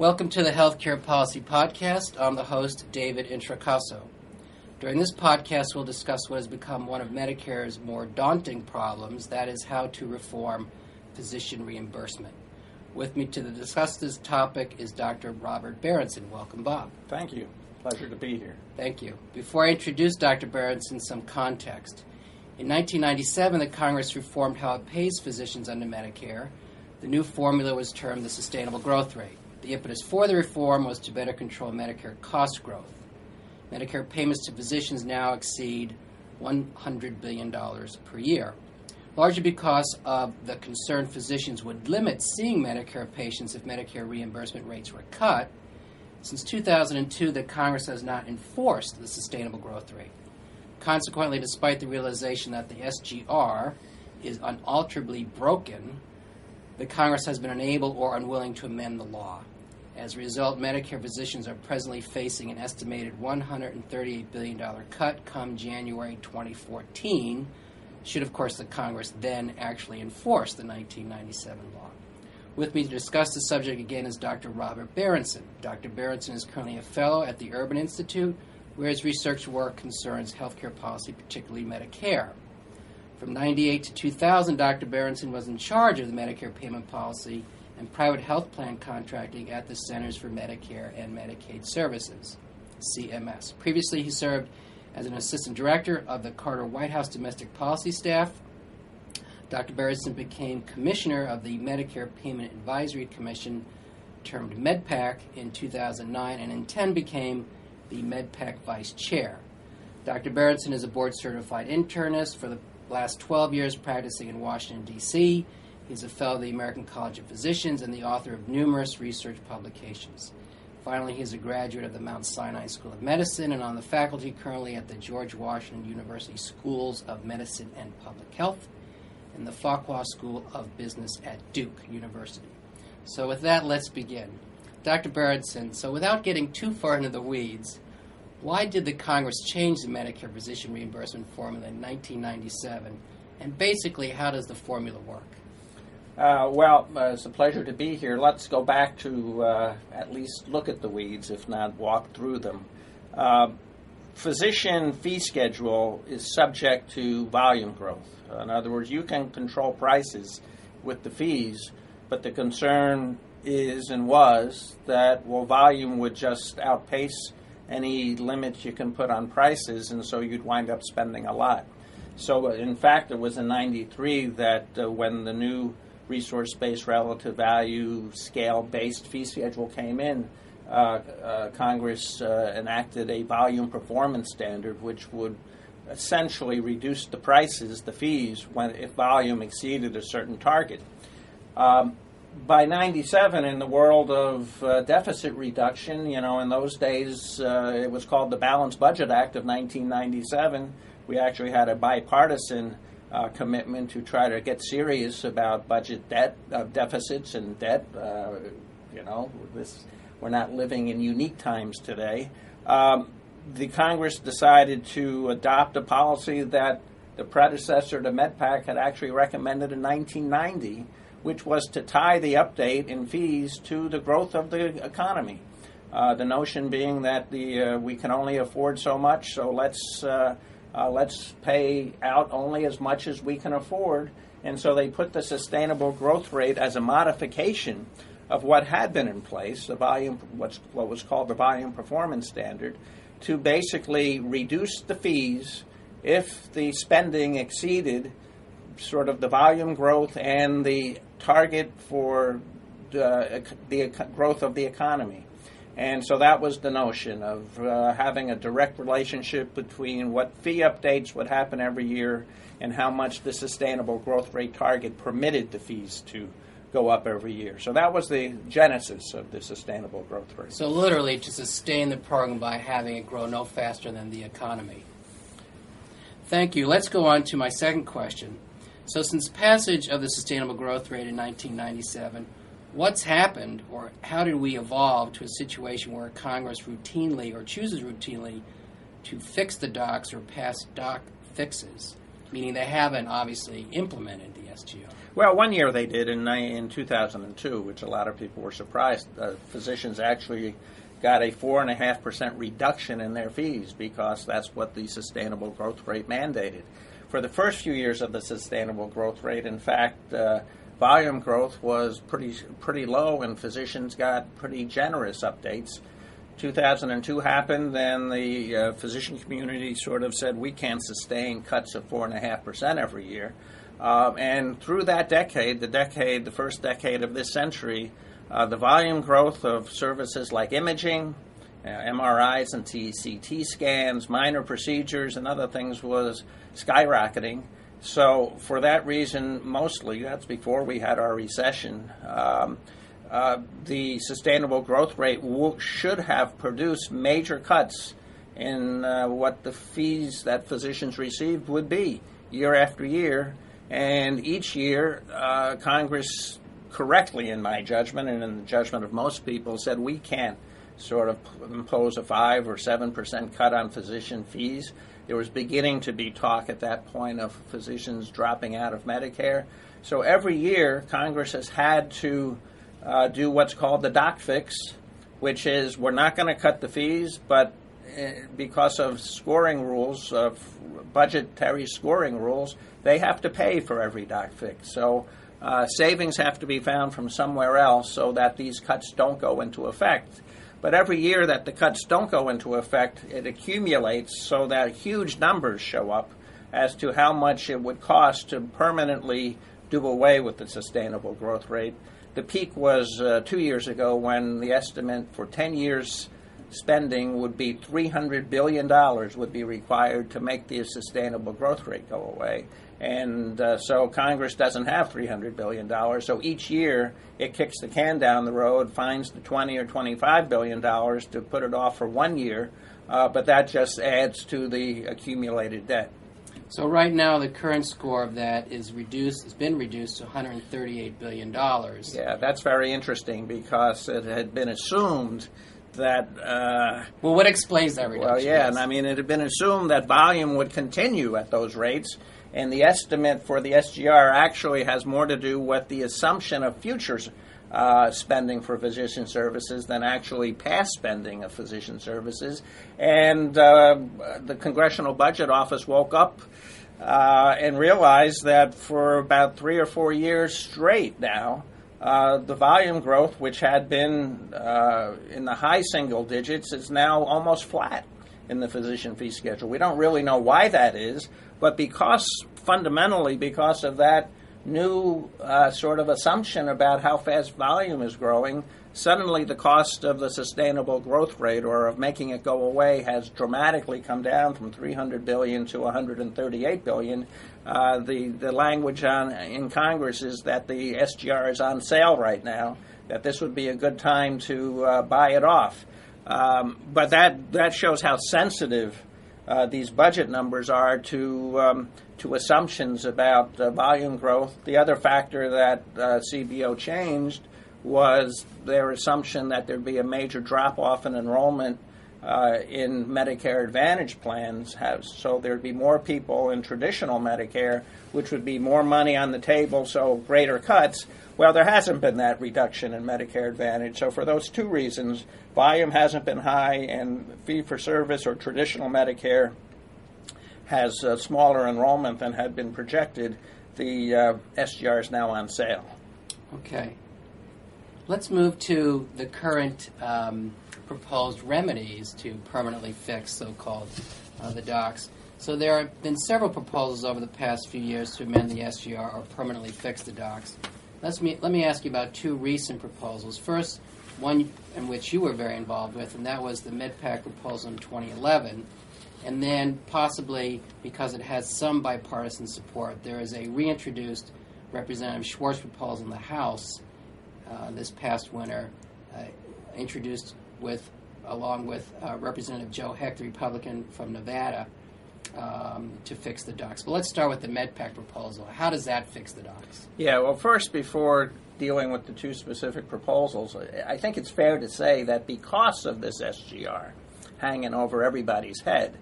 Welcome to the Healthcare Policy Podcast. I'm the host, David Introcaso. During this podcast, we'll discuss what has become one of Medicare's more daunting problems that is, how to reform physician reimbursement. With me to discuss this topic is Dr. Robert Berenson. Welcome, Bob. Thank you. Pleasure to be here. Thank you. Before I introduce Dr. Berenson, some context. In 1997, the Congress reformed how it pays physicians under Medicare. The new formula was termed the sustainable growth rate. The impetus for the reform was to better control Medicare cost growth. Medicare payments to physicians now exceed $100 billion per year, largely because of the concern physicians would limit seeing Medicare patients if Medicare reimbursement rates were cut. Since 2002, the Congress has not enforced the sustainable growth rate. Consequently, despite the realization that the SGR is unalterably broken, the Congress has been unable or unwilling to amend the law. As a result, Medicare physicians are presently facing an estimated $138 billion cut come January 2014, should, of course, the Congress then actually enforce the 1997 law. With me to discuss the subject again is Dr. Robert Berenson. Dr. Berenson is currently a fellow at the Urban Institute, where his research work concerns healthcare policy, particularly Medicare. From 98 to 2000, Dr. Berenson was in charge of the Medicare payment policy and private health plan contracting at the Centers for Medicare and Medicaid Services, CMS. Previously, he served as an assistant director of the Carter White House Domestic Policy Staff. Dr. Berenson became commissioner of the Medicare Payment Advisory Commission, termed MedPAC, in 2009, and in 10 became the MedPAC vice chair. Dr. Berenson is a board certified internist for the last 12 years practicing in Washington, D.C. He's a fellow of the American College of Physicians and the author of numerous research publications. Finally, he is a graduate of the Mount Sinai School of Medicine and on the faculty currently at the George Washington University Schools of Medicine and Public Health and the Fuqua School of Business at Duke University. So, with that, let's begin. Dr. Berenson, so without getting too far into the weeds, why did the Congress change the Medicare physician reimbursement formula in 1997? And basically, how does the formula work? Uh, well, uh, it's a pleasure to be here. Let's go back to uh, at least look at the weeds, if not walk through them. Uh, physician fee schedule is subject to volume growth. In other words, you can control prices with the fees, but the concern is and was that, well, volume would just outpace any limits you can put on prices, and so you'd wind up spending a lot. So, in fact, it was in 93 that uh, when the new resource based relative value scale based fee schedule came in, uh, uh, Congress uh, enacted a volume performance standard which would essentially reduce the prices, the fees, when if volume exceeded a certain target. Um, by 97, in the world of uh, deficit reduction, you know, in those days uh, it was called the Balanced Budget Act of 1997. We actually had a bipartisan uh, commitment to try to get serious about budget debt uh, deficits and debt. Uh, you know, this we're not living in unique times today. Um, the Congress decided to adopt a policy that the predecessor to MedPAC had actually recommended in 1990, which was to tie the update in fees to the growth of the economy. Uh, the notion being that the uh, we can only afford so much, so let's uh, uh, let's pay out only as much as we can afford. And so they put the sustainable growth rate as a modification of what had been in place, the volume, what's, what was called the volume performance standard, to basically reduce the fees if the spending exceeded sort of the volume growth and the target for the, the growth of the economy. And so that was the notion of uh, having a direct relationship between what fee updates would happen every year and how much the sustainable growth rate target permitted the fees to go up every year. So that was the genesis of the sustainable growth rate. So literally to sustain the program by having it grow no faster than the economy. Thank you. Let's go on to my second question. So since passage of the sustainable growth rate in 1997, what's happened or how did we evolve to a situation where Congress routinely or chooses routinely to fix the docs or pass doc fixes? meaning they haven't obviously implemented the SGR. Well, one year they did in, in 2002, which a lot of people were surprised. Uh, physicians actually got a 4.5% reduction in their fees because that's what the sustainable growth rate mandated. For the first few years of the sustainable growth rate, in fact, uh, volume growth was pretty, pretty low, and physicians got pretty generous updates. 2002 happened, then the uh, physician community sort of said we can't sustain cuts of 4.5% every year. Um, and through that decade, the decade, the first decade of this century, uh, the volume growth of services like imaging, uh, MRIs and CT scans, minor procedures, and other things was skyrocketing. So, for that reason, mostly, that's before we had our recession, um, uh, the sustainable growth rate w- should have produced major cuts in uh, what the fees that physicians received would be year after year. And each year, uh, Congress, correctly in my judgment and in the judgment of most people, said we can't sort of impose a 5 or 7% cut on physician fees. There was beginning to be talk at that point of physicians dropping out of Medicare. So every year, Congress has had to uh, do what's called the doc fix, which is we're not going to cut the fees, but uh, because of scoring rules, of budgetary scoring rules, they have to pay for every doc fix. So uh, savings have to be found from somewhere else so that these cuts don't go into effect. But every year that the cuts don't go into effect, it accumulates so that huge numbers show up as to how much it would cost to permanently do away with the sustainable growth rate. The peak was uh, two years ago when the estimate for 10 years spending would be $300 billion would be required to make the sustainable growth rate go away. And uh, so Congress doesn't have $300 billion. So each year it kicks the can down the road, finds the 20 or $25 billion to put it off for one year, uh, but that just adds to the accumulated debt. So right now, the current score of that is reduced. It's been reduced to 138 billion dollars. Yeah, that's very interesting because it had been assumed that. Uh, well, what explains that reduction? Well, yeah, and I mean, it had been assumed that volume would continue at those rates, and the estimate for the SGR actually has more to do with the assumption of futures. Uh, spending for physician services than actually past spending of physician services. And uh, the Congressional Budget Office woke up uh, and realized that for about three or four years straight now, uh, the volume growth, which had been uh, in the high single digits, is now almost flat in the physician fee schedule. We don't really know why that is, but because fundamentally because of that new uh, sort of assumption about how fast volume is growing, suddenly the cost of the sustainable growth rate or of making it go away has dramatically come down from 300 billion to 138 billion. Uh, the the language on in Congress is that the SGR is on sale right now. That this would be a good time to uh, buy it off. Um, but that that shows how sensitive uh, these budget numbers are to um, to assumptions about uh, volume growth. The other factor that uh, CBO changed was their assumption that there'd be a major drop off in enrollment uh, in Medicare Advantage plans. So there'd be more people in traditional Medicare, which would be more money on the table, so greater cuts. Well, there hasn't been that reduction in Medicare Advantage. So, for those two reasons, volume hasn't been high, and fee for service or traditional Medicare has a smaller enrollment than had been projected. The uh, SGR is now on sale. Okay. Let's move to the current um, proposed remedies to permanently fix so-called uh, the docs. So there have been several proposals over the past few years to amend the SGR or permanently fix the docs. Let's me, let me ask you about two recent proposals. First, one in which you were very involved with, and that was the MedPAC proposal in 2011. And then, possibly because it has some bipartisan support, there is a reintroduced Representative Schwartz proposal in the House uh, this past winter, uh, introduced with, along with uh, Representative Joe Heck, the Republican from Nevada, um, to fix the docs. But let's start with the MedPAC proposal. How does that fix the docs? Yeah, well, first, before dealing with the two specific proposals, I think it's fair to say that because of this SGR hanging over everybody's head,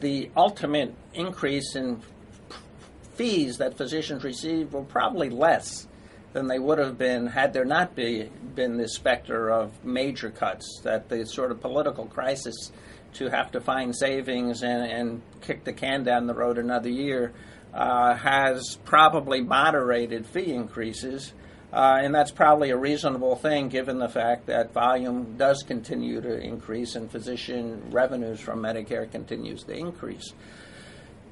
the ultimate increase in fees that physicians receive were probably less than they would have been had there not be, been this specter of major cuts, that the sort of political crisis to have to find savings and, and kick the can down the road another year uh, has probably moderated fee increases. Uh, and that's probably a reasonable thing given the fact that volume does continue to increase and physician revenues from Medicare continues to increase.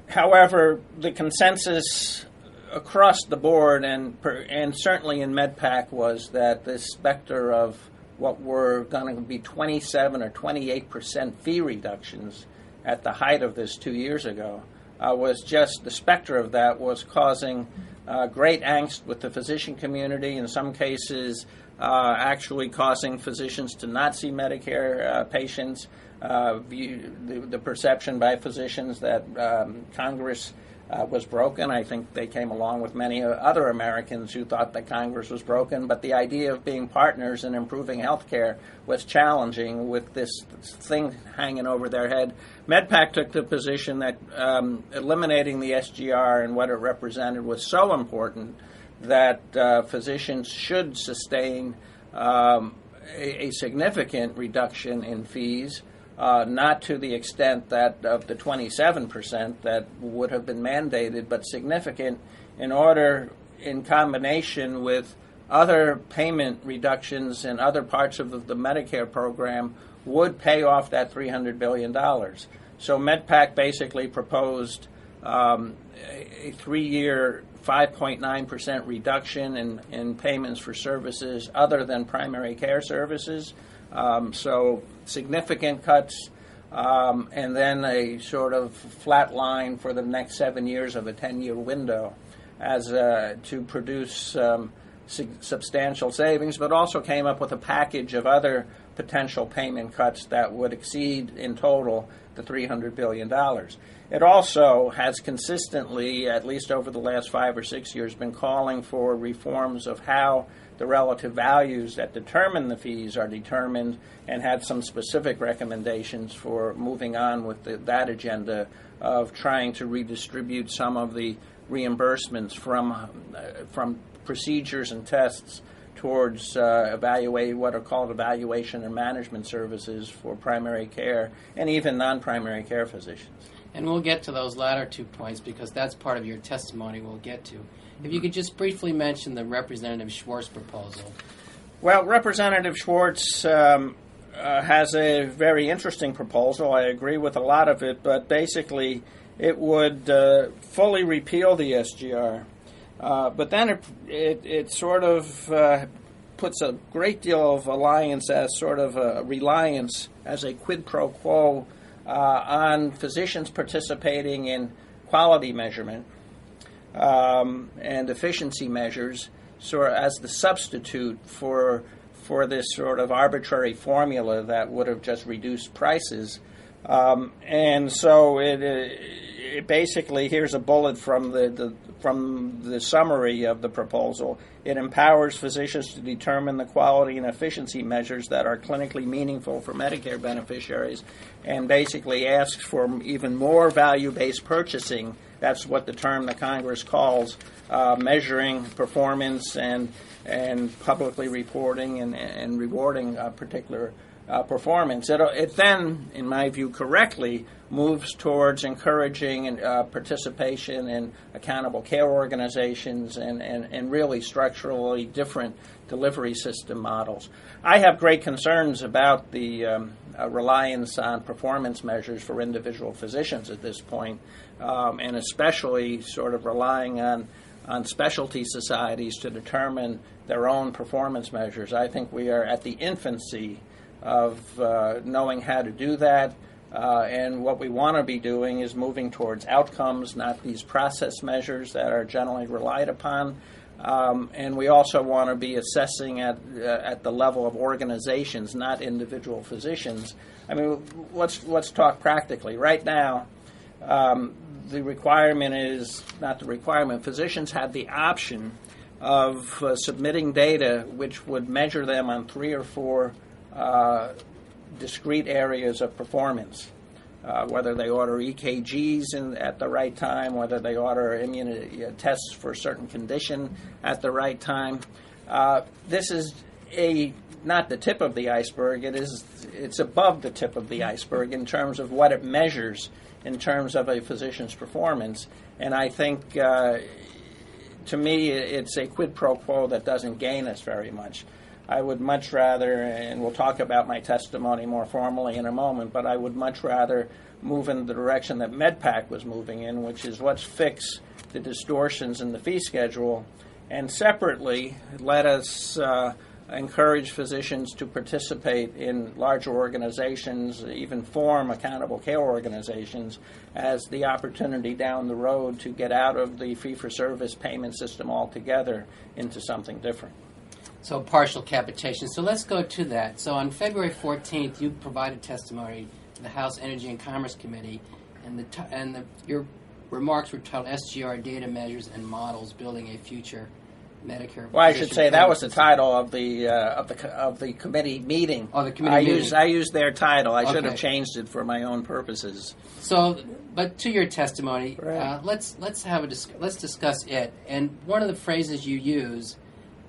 However, the consensus across the board and per, and certainly in MedPAC was that the specter of what were going to be 27 or 28 percent fee reductions at the height of this two years ago uh, was just the specter of that was causing uh, great angst with the physician community. In some cases, uh, actually causing physicians to not see Medicare uh, patients. Uh, view, the, the, perception by physicians that um, Congress uh, was broken. I think they came along with many other Americans who thought that Congress was broken, but the idea of being partners in improving health care was challenging with this thing hanging over their head. MedPAC took the position that um, eliminating the SGR and what it represented was so important that uh, physicians should sustain um, a, a significant reduction in fees uh, not to the extent that of the 27% that would have been mandated, but significant in order, in combination with other payment reductions in other parts of the, the Medicare program, would pay off that $300 billion. So MedPAC basically proposed um, a, three year 5.9% reduction in, in payments for services other than primary care services. Um, so significant cuts, um, and then a sort of flat line for the next seven years of a 10 year window as uh, to produce um, substantial savings, but also came up with a package of other potential payment cuts that would exceed in total the $300 billion. It also has consistently, at least over the last five or six years, been calling for reforms of how the relative values that determine the fees are determined and had some specific recommendations for moving on with the, that agenda of trying to redistribute some of the reimbursements from uh, from procedures and tests towards uh, evaluate what are called evaluation and management services for primary care and even non-primary care physicians. And we'll get to those latter two points because that's part of your testimony we'll get to. If you could just briefly mention the Representative Schwartz proposal. Well, Representative Schwartz um, uh, has a very interesting proposal. I agree with a lot of it, but basically, it would uh, fully repeal the SGR. Uh, but then it, it, it sort of uh, puts a great deal of alliance as sort of a reliance as a quid pro quo uh, on physicians participating in quality measurement um, and efficiency measures sort of as the substitute for for this sort of arbitrary formula that would have just reduced prices. Um, and so it, it, basically here's a bullet from the, the from the summary of the proposal. It empowers physicians to determine the quality and efficiency measures that are clinically meaningful for Medicare beneficiaries, and basically asks for even more value-based purchasing that's what the term the Congress calls uh, measuring performance and and publicly reporting and, and rewarding a particular uh, performance. It, it then, in my view, correctly moves towards encouraging uh, participation in accountable care organizations and, and, and really structurally different delivery system models. I have great concerns about the um, uh, reliance on performance measures for individual physicians at this point, um, and especially sort of relying on on specialty societies to determine their own performance measures. I think we are at the infancy of uh, knowing how to do that. Uh, and what we want to be doing is moving towards outcomes, not these process measures that are generally relied upon. Um, and we also want to be assessing at uh, at the level of organizations, not individual physicians. I mean, let's let's talk practically. Right now, um, the requirement is not the requirement. Physicians have the option of uh, submitting data which would measure them on three or four uh, discrete areas of performance. uh, whether they order EKGs in, at the right time, whether they order immunity uh, tests for a certain condition at the right time. Uh, this is a not the tip of the iceberg. It is it's above the tip of the iceberg in terms of what it measures in terms of a physician's performance. And I think, uh, to me, it's a quid pro quo that doesn't gain us very much. I would much rather, and we'll talk about my testimony more formally in a moment, but I would much rather move in the direction that MedPAC was moving in, which is let's fix the distortions in the fee schedule, and separately let us uh, encourage physicians to participate in larger organizations, even form accountable care organizations, as the opportunity down the road to get out of the fee for service payment system altogether into something different. So partial capitation. So let's go to that. So on February 14th, you provided testimony to the House Energy and Commerce Committee, and the t- and the, your remarks were titled "SGR Data Measures and Models: Building a Future Medicare." Well, I should say that was the title of the uh, of the of the committee meeting. Oh, the committee I meeting. used I used their title. I should have changed it for my own purposes. So, but to your testimony, Right. uh, let's let's have a dis- let's discuss it. And one of the phrases you use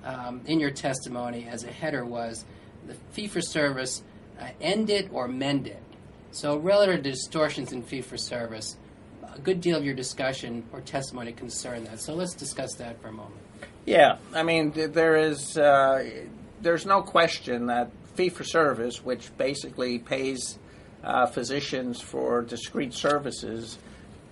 um, in your testimony as a header was the fee for service uh, end it or mend it. So, relative to distortions in fee for service, a good deal of your discussion or testimony concerned that. So, let's discuss that for a moment. Yeah, I mean there is uh, there's no question that fee for service, which basically pays uh, physicians for discrete services,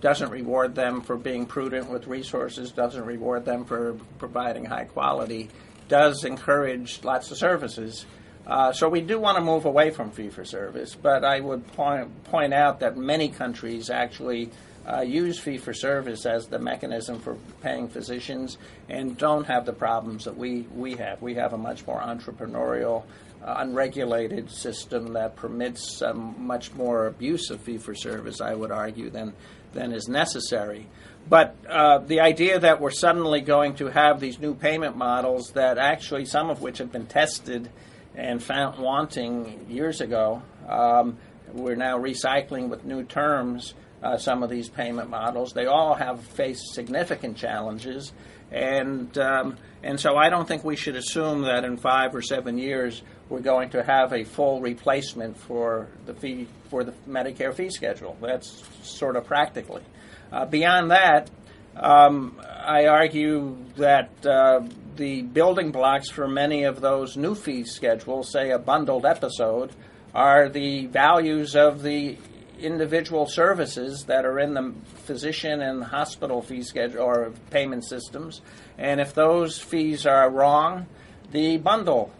doesn't reward them for being prudent with resources, doesn't reward them for providing high quality, does encourage lots of services. Uh, so we do want to move away from fee for service, but I would point point out that many countries actually uh, use fee for service as the mechanism for paying physicians and don't have the problems that we, we have. We have a much more entrepreneurial, uh, unregulated system that permits um, much more abuse of fee for service, I would argue, than, than is necessary. But uh, the idea that we're suddenly going to have these new payment models that actually, some of which have been tested and found wanting years ago, um, we're now recycling with new terms uh, some of these payment models. They all have faced significant challenges, and um, and so I don't think we should assume that in five or seven years we're going to have a full replacement for the fee for the Medicare fee schedule. That's sort of practically. Uh, beyond that, um, I argue that uh, the building blocks for many of those new fee schedules, say a bundled episode, are the values of the individual services that are in the physician and hospital fee schedule or payment systems. And if those fees are wrong, the bundle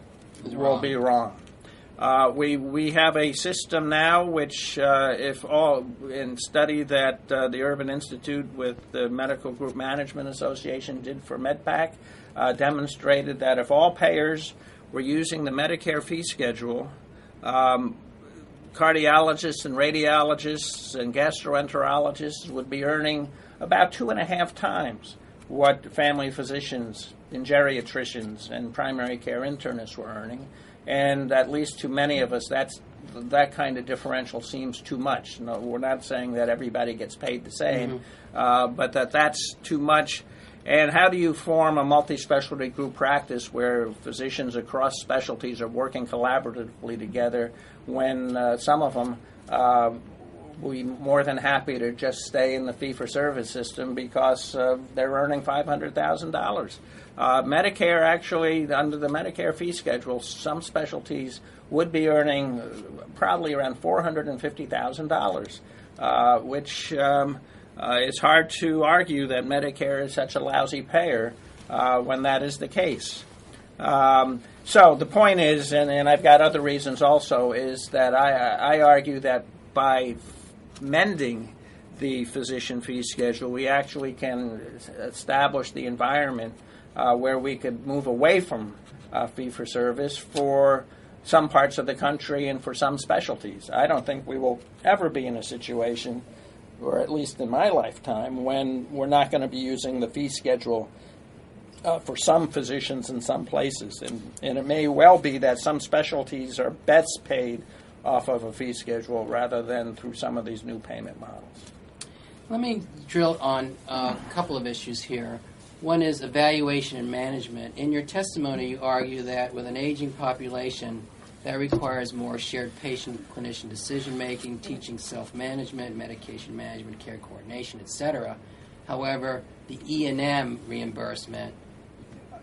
will be wrong. Uh, we we have a system now which, uh, if all in study that uh, the Urban Institute with the Medical Group Management Association did for MedPAC, uh, demonstrated that if all payers were using the Medicare fee schedule, um, cardiologists and radiologists and gastroenterologists would be earning about two and a half times what family physicians and geriatricians and primary care internists were earning. And at least to many of us, that's that kind of differential seems too much. No, we're not saying that everybody gets paid the same, uh, but that that's too much. And how do you form a multi-specialty group practice where physicians across specialties are working collaboratively together when uh, some of them uh, be more than happy to just stay in the fee-for-service system because uh, they're earning five hundred thousand dollars. Uh, Medicare actually, under the Medicare fee schedule, some specialties would be earning uh, probably around four hundred and fifty thousand dollars, uh, which um, uh, it's hard to argue that Medicare is such a lousy payer uh, when that is the case. Um, so the point is, and, and I've got other reasons also, is that I, I argue that by mending the physician fee schedule, we actually can establish the environment uh, where we could move away from uh, fee for service for some parts of the country and for some specialties. I don't think we will ever be in a situation, or at least in my lifetime, when we're not going to be using the fee schedule uh, for some physicians in some places. And, and it may well be that some specialties are best paid off of a fee schedule rather than through some of these new payment models. Let me drill on a couple of issues here. One is evaluation and management. In your testimony, you argue that with an aging population, that requires more shared patient clinician decision making, teaching self management, medication management, care coordination, etc. However, the E&M reimbursement,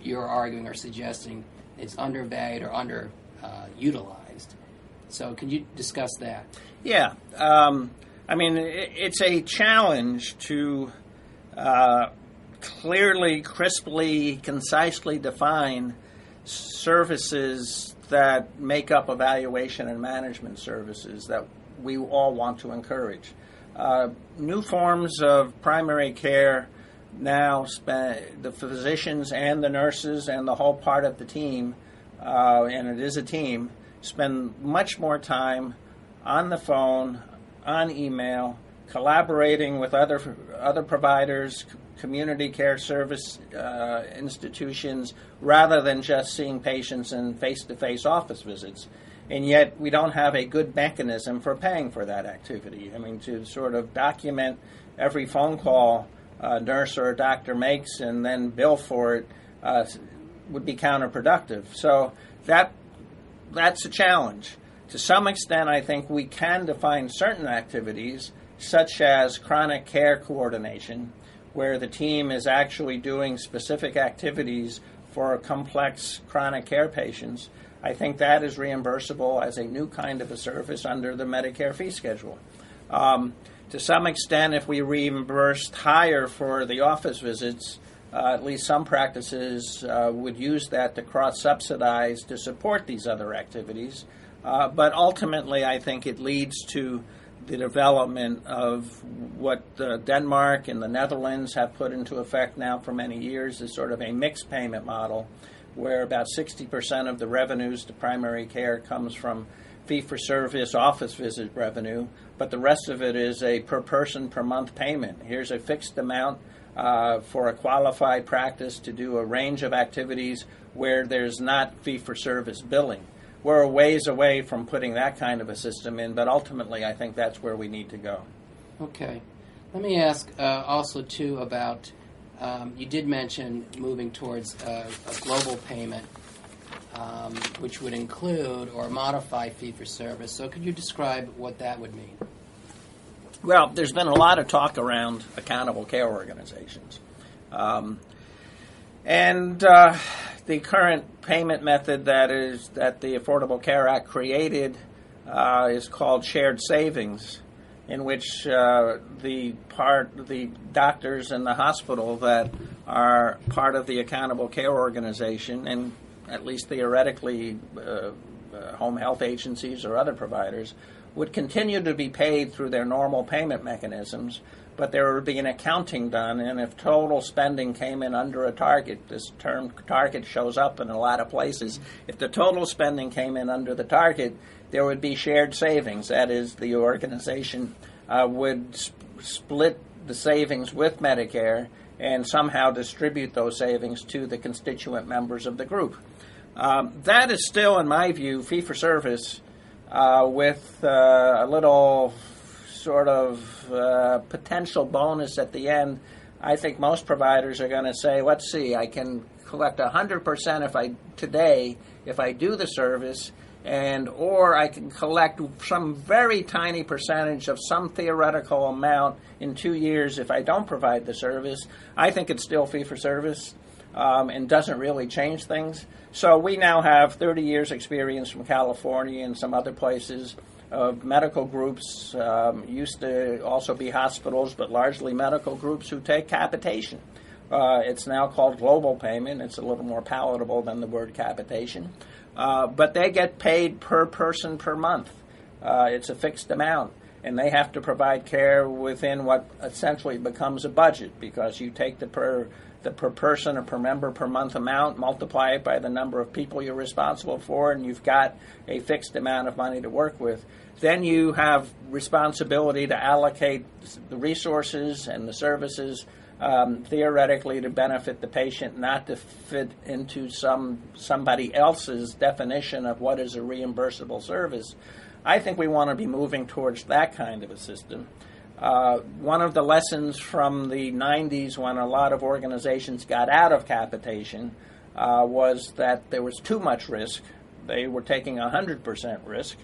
you're arguing or suggesting, is undervalued or underutilized. So, can you discuss that? Yeah. Um, I mean, it's a challenge to uh, clearly, crisply, concisely define services that make up evaluation and management services that we all want to encourage. Uh, new forms of primary care now spend the physicians and the nurses and the whole part of the team, uh, and it is a team, spend much more time on the phone, on email, collaborating with other other providers, community care service uh, institutions, rather than just seeing patients in face-to-face office visits. And yet, we don't have a good mechanism for paying for that activity. I mean, to sort of document every phone call a nurse or a doctor makes and then bill for it uh, would be counterproductive. So that that's a challenge. To some extent, I think we can define certain activities, such as chronic care coordination, where the team is actually doing specific activities for complex chronic care patients. I think that is reimbursable as a new kind of a service under the Medicare fee schedule. Um, to some extent, if we reimbursed higher for the office visits, uh, at least some practices uh, would use that to cross subsidize to support these other activities. Uh, but ultimately, I think it leads to the development of what uh, Denmark and the Netherlands have put into effect now for many years is sort of a mixed payment model where about 60% of the revenues to primary care comes from fee for service office visit revenue, but the rest of it is a per person per month payment. Here's a fixed amount uh, for a qualified practice to do a range of activities where there's not fee for service billing. We're a ways away from putting that kind of a system in, but ultimately I think that's where we need to go. Okay. Let me ask uh, also, too, about um, you did mention moving towards a global payment, um, which would include or modify fee for service. So, could you describe what that would mean? Well, there's been a lot of talk around accountable care organizations. Um, and uh, the current payment method that is that the Affordable Care Act created uh, is called shared savings, in which uh, the part the doctors in the hospital that are part of the accountable care organization and at least theoretically uh, uh, home health agencies or other providers would continue to be paid through their normal payment mechanisms, but there would be an accounting done, and if total spending came in under a target, this term target shows up in a lot of places. If the total spending came in under the target, there would be shared savings. That is, the organization uh, would sp- split the savings with Medicare and somehow distribute those savings to the constituent members of the group. Um, that is still, in my view, fee for service uh, with uh, a little sort of uh, potential bonus at the end. I think most providers are going to say, "Let's see, I can collect 100% if I today if I do the service." and or I can collect some very tiny percentage of some theoretical amount in two years if I don't provide the service. I think it's still fee for service um, and doesn't really change things. So we now have 30 years experience from California and some other places of medical groups, um, used to also be hospitals, but largely medical groups who take capitation. Uh, it's now called global payment. It's a little more palatable than the word capitation. Uh, but they get paid per person per month. Uh, it's a fixed amount. And they have to provide care within what essentially becomes a budget because you take the per the per person or per member per month amount, multiply it by the number of people you're responsible for, and you've got a fixed amount of money to work with. Then you have responsibility to allocate the resources and the services um, theoretically to benefit the patient, not to fit into some somebody else's definition of what is a reimbursable service. I think we want to be moving towards that kind of a system. Uh, one of the lessons from the 90s when a lot of organizations got out of capitation uh, was that there was too much risk. They were taking 100% risk.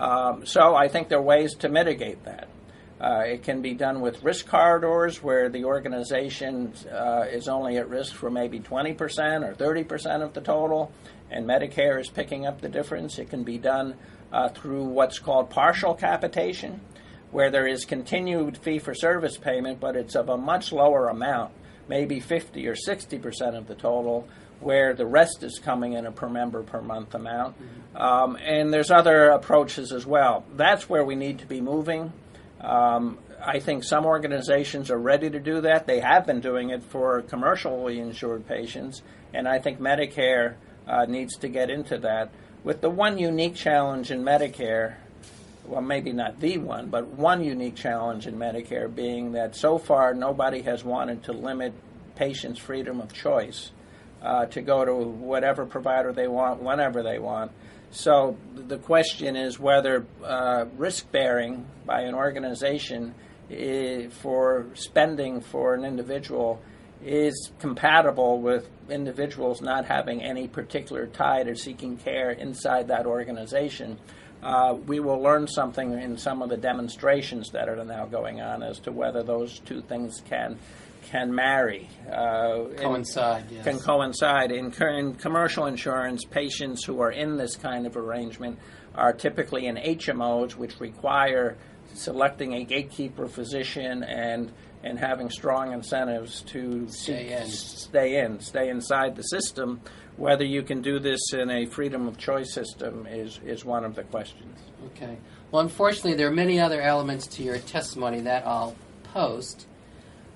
Um, so I think there are ways to mitigate that. Uh, it can be done with risk corridors where the organization uh, is only at risk for maybe 20% or 30% of the total, and Medicare is picking up the difference. It can be done uh, through what's called partial capitation, where there is continued fee for service payment, but it's of a much lower amount, maybe 50 or 60% of the total, where the rest is coming in a per member per month amount. Um, and there's other approaches as well. That's where we need to be moving. Um, I think some organizations are ready to do that. They have been doing it for commercially insured patients, and I think Medicare uh, needs to get into that. With the one unique challenge in Medicare, well, maybe not the one, but one unique challenge in Medicare being that so far nobody has wanted to limit patients' freedom of choice uh, to go to whatever provider they want, whenever they want. So the question is whether uh, risk bearing by an organization for spending for an individual is compatible with individuals not having any particular tie to seeking care inside that organization. Uh, we will learn something in some of the demonstrations that are now going on as to whether those two things can can marry. Uh, coincide, in, yes. Can coincide. In, in, commercial insurance, patients who are in this kind of arrangement are typically in HMOs, which require selecting a gatekeeper physician and and having strong incentives to stay in. stay in, stay inside the system. Whether you can do this in a freedom of choice system is, is one of the questions. Okay. Well, unfortunately, there are many other elements to your testimony that I'll post.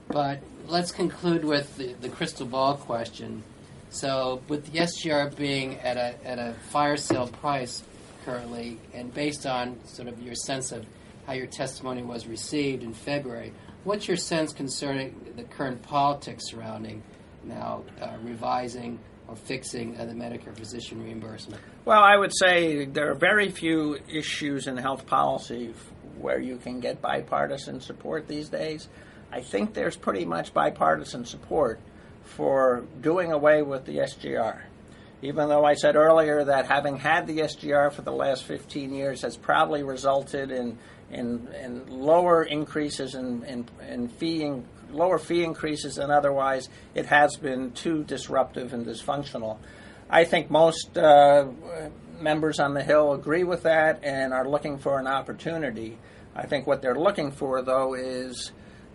But let's conclude with the, the crystal ball question. So, with the SGR being at a, at a fire sale price currently, and based on sort of your sense of how your testimony was received in February, what's your sense concerning the current politics surrounding now uh, revising or fixing uh, the Medicare physician reimbursement? Well, I would say there are very few issues in health policy where you can get bipartisan support these days. I think there's pretty much bipartisan support for doing away with the SGR. Even though I said earlier that having had the SGR for the last 15 years has probably resulted in in, in lower increases in, in, in fee in, lower fee increases than otherwise, it has been too disruptive and dysfunctional. I think most uh, members on the Hill agree with that and are looking for an opportunity. I think what they're looking for, though, is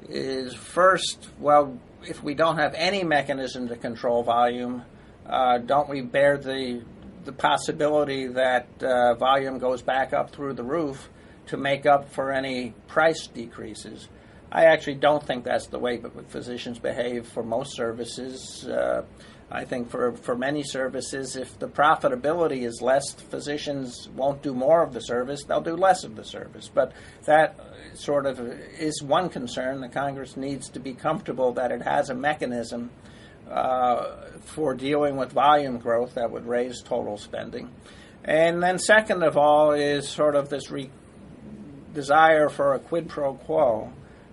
is first, well, if we don't have any mechanism to control volume, uh, don't we bear the the possibility that uh, volume goes back up through the roof to make up for any price decreases? I actually don't think that's the way physicians behave for most services. Uh, I think for, for many services, if the profitability is less, physicians won't do more of the service, they'll do less of the service. But that sort of is one concern. The Congress needs to be comfortable that it has a mechanism uh, for dealing with volume growth that would raise total spending. And then, second of all, is sort of this re- desire for a quid pro quo.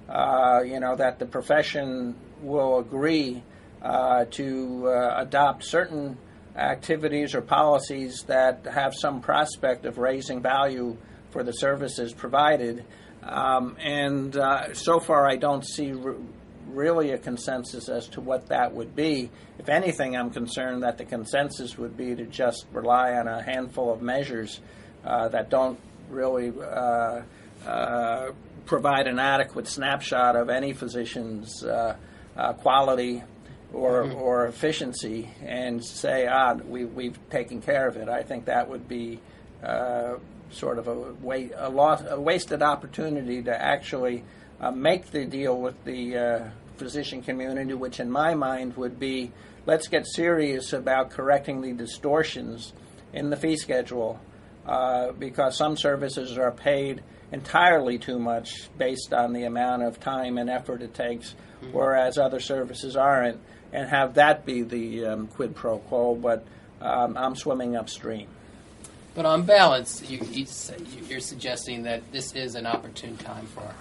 Uh, you know, that the profession will agree to uh, adopt certain activities or policies that have some prospect of raising value for the services provided. Um, and uh, so far, I don't see really a consensus as to what that would be. If anything, I'm concerned that the consensus would be to just rely on a handful of measures uh, that don't really uh, uh provide an adequate snapshot of any physician's uh, uh, quality or, mm-hmm. or efficiency and say, ah, we, we've taken care of it. I think that would be sort of a, wa- a, lost, a wasted opportunity to actually uh, make the deal with the uh, physician community, which in my mind would be let's get serious about correcting the distortions in the fee schedule uh, because some services are paid entirely too much based on the amount of time and effort it takes, whereas other services aren't, and have that be the um, quid pro quo. But um, I'm swimming upstream. But on balance, you, you, you're suggesting that this is an opportune time for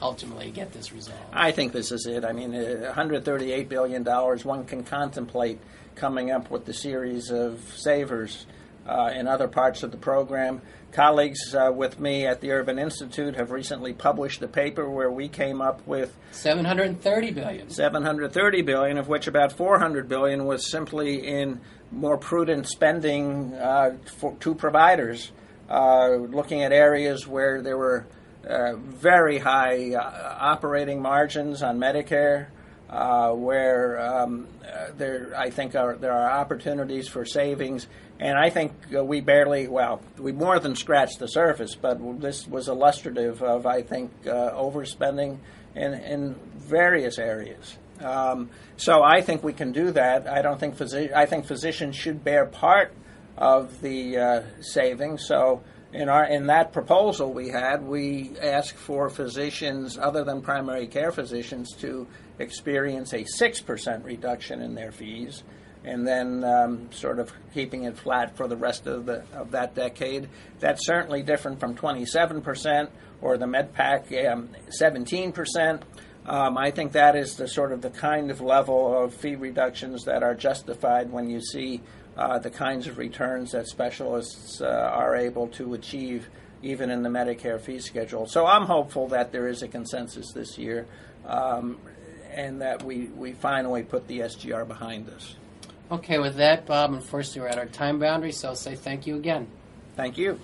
ultimately get this resolved. I think this is it. I mean, uh, 138 billion dollars. One can contemplate coming up with the series of savers uh, in other parts of the program. Colleagues uh, with me at the Urban Institute have recently published a paper where we came up with 730 billion. 730 billion, of which about 400 billion was simply in more prudent spending uh, for, to providers, uh, looking at areas where there were uh, very high uh, operating margins on Medicare, uh, where um, uh, there I think are, there are opportunities for savings. And I think uh, we barely, well, we more than scratched the surface, but this was illustrative of, I think, uh, overspending in, in various areas. Um, so I think we can do that. I don't think I think physicians should bear part of the uh, savings. So in our in that proposal we had, we asked for physicians other than primary care physicians to experience a six percent reduction in their fees, and then um, sort of keeping it flat for the rest of the of that decade. That's certainly different from twenty seven percent or the MedPAC seventeen percent. Um, I think that is the sort of the kind of level of fee reductions that are justified when you see uh, the kinds of returns that specialists uh, are able to achieve even in the Medicare fee schedule. So I'm hopeful that there is a consensus this year um, and that we, we finally put the SGR behind us. Okay, with that, Bob, unfortunately, we're at our time boundary, so I'll say thank you again. Thank you.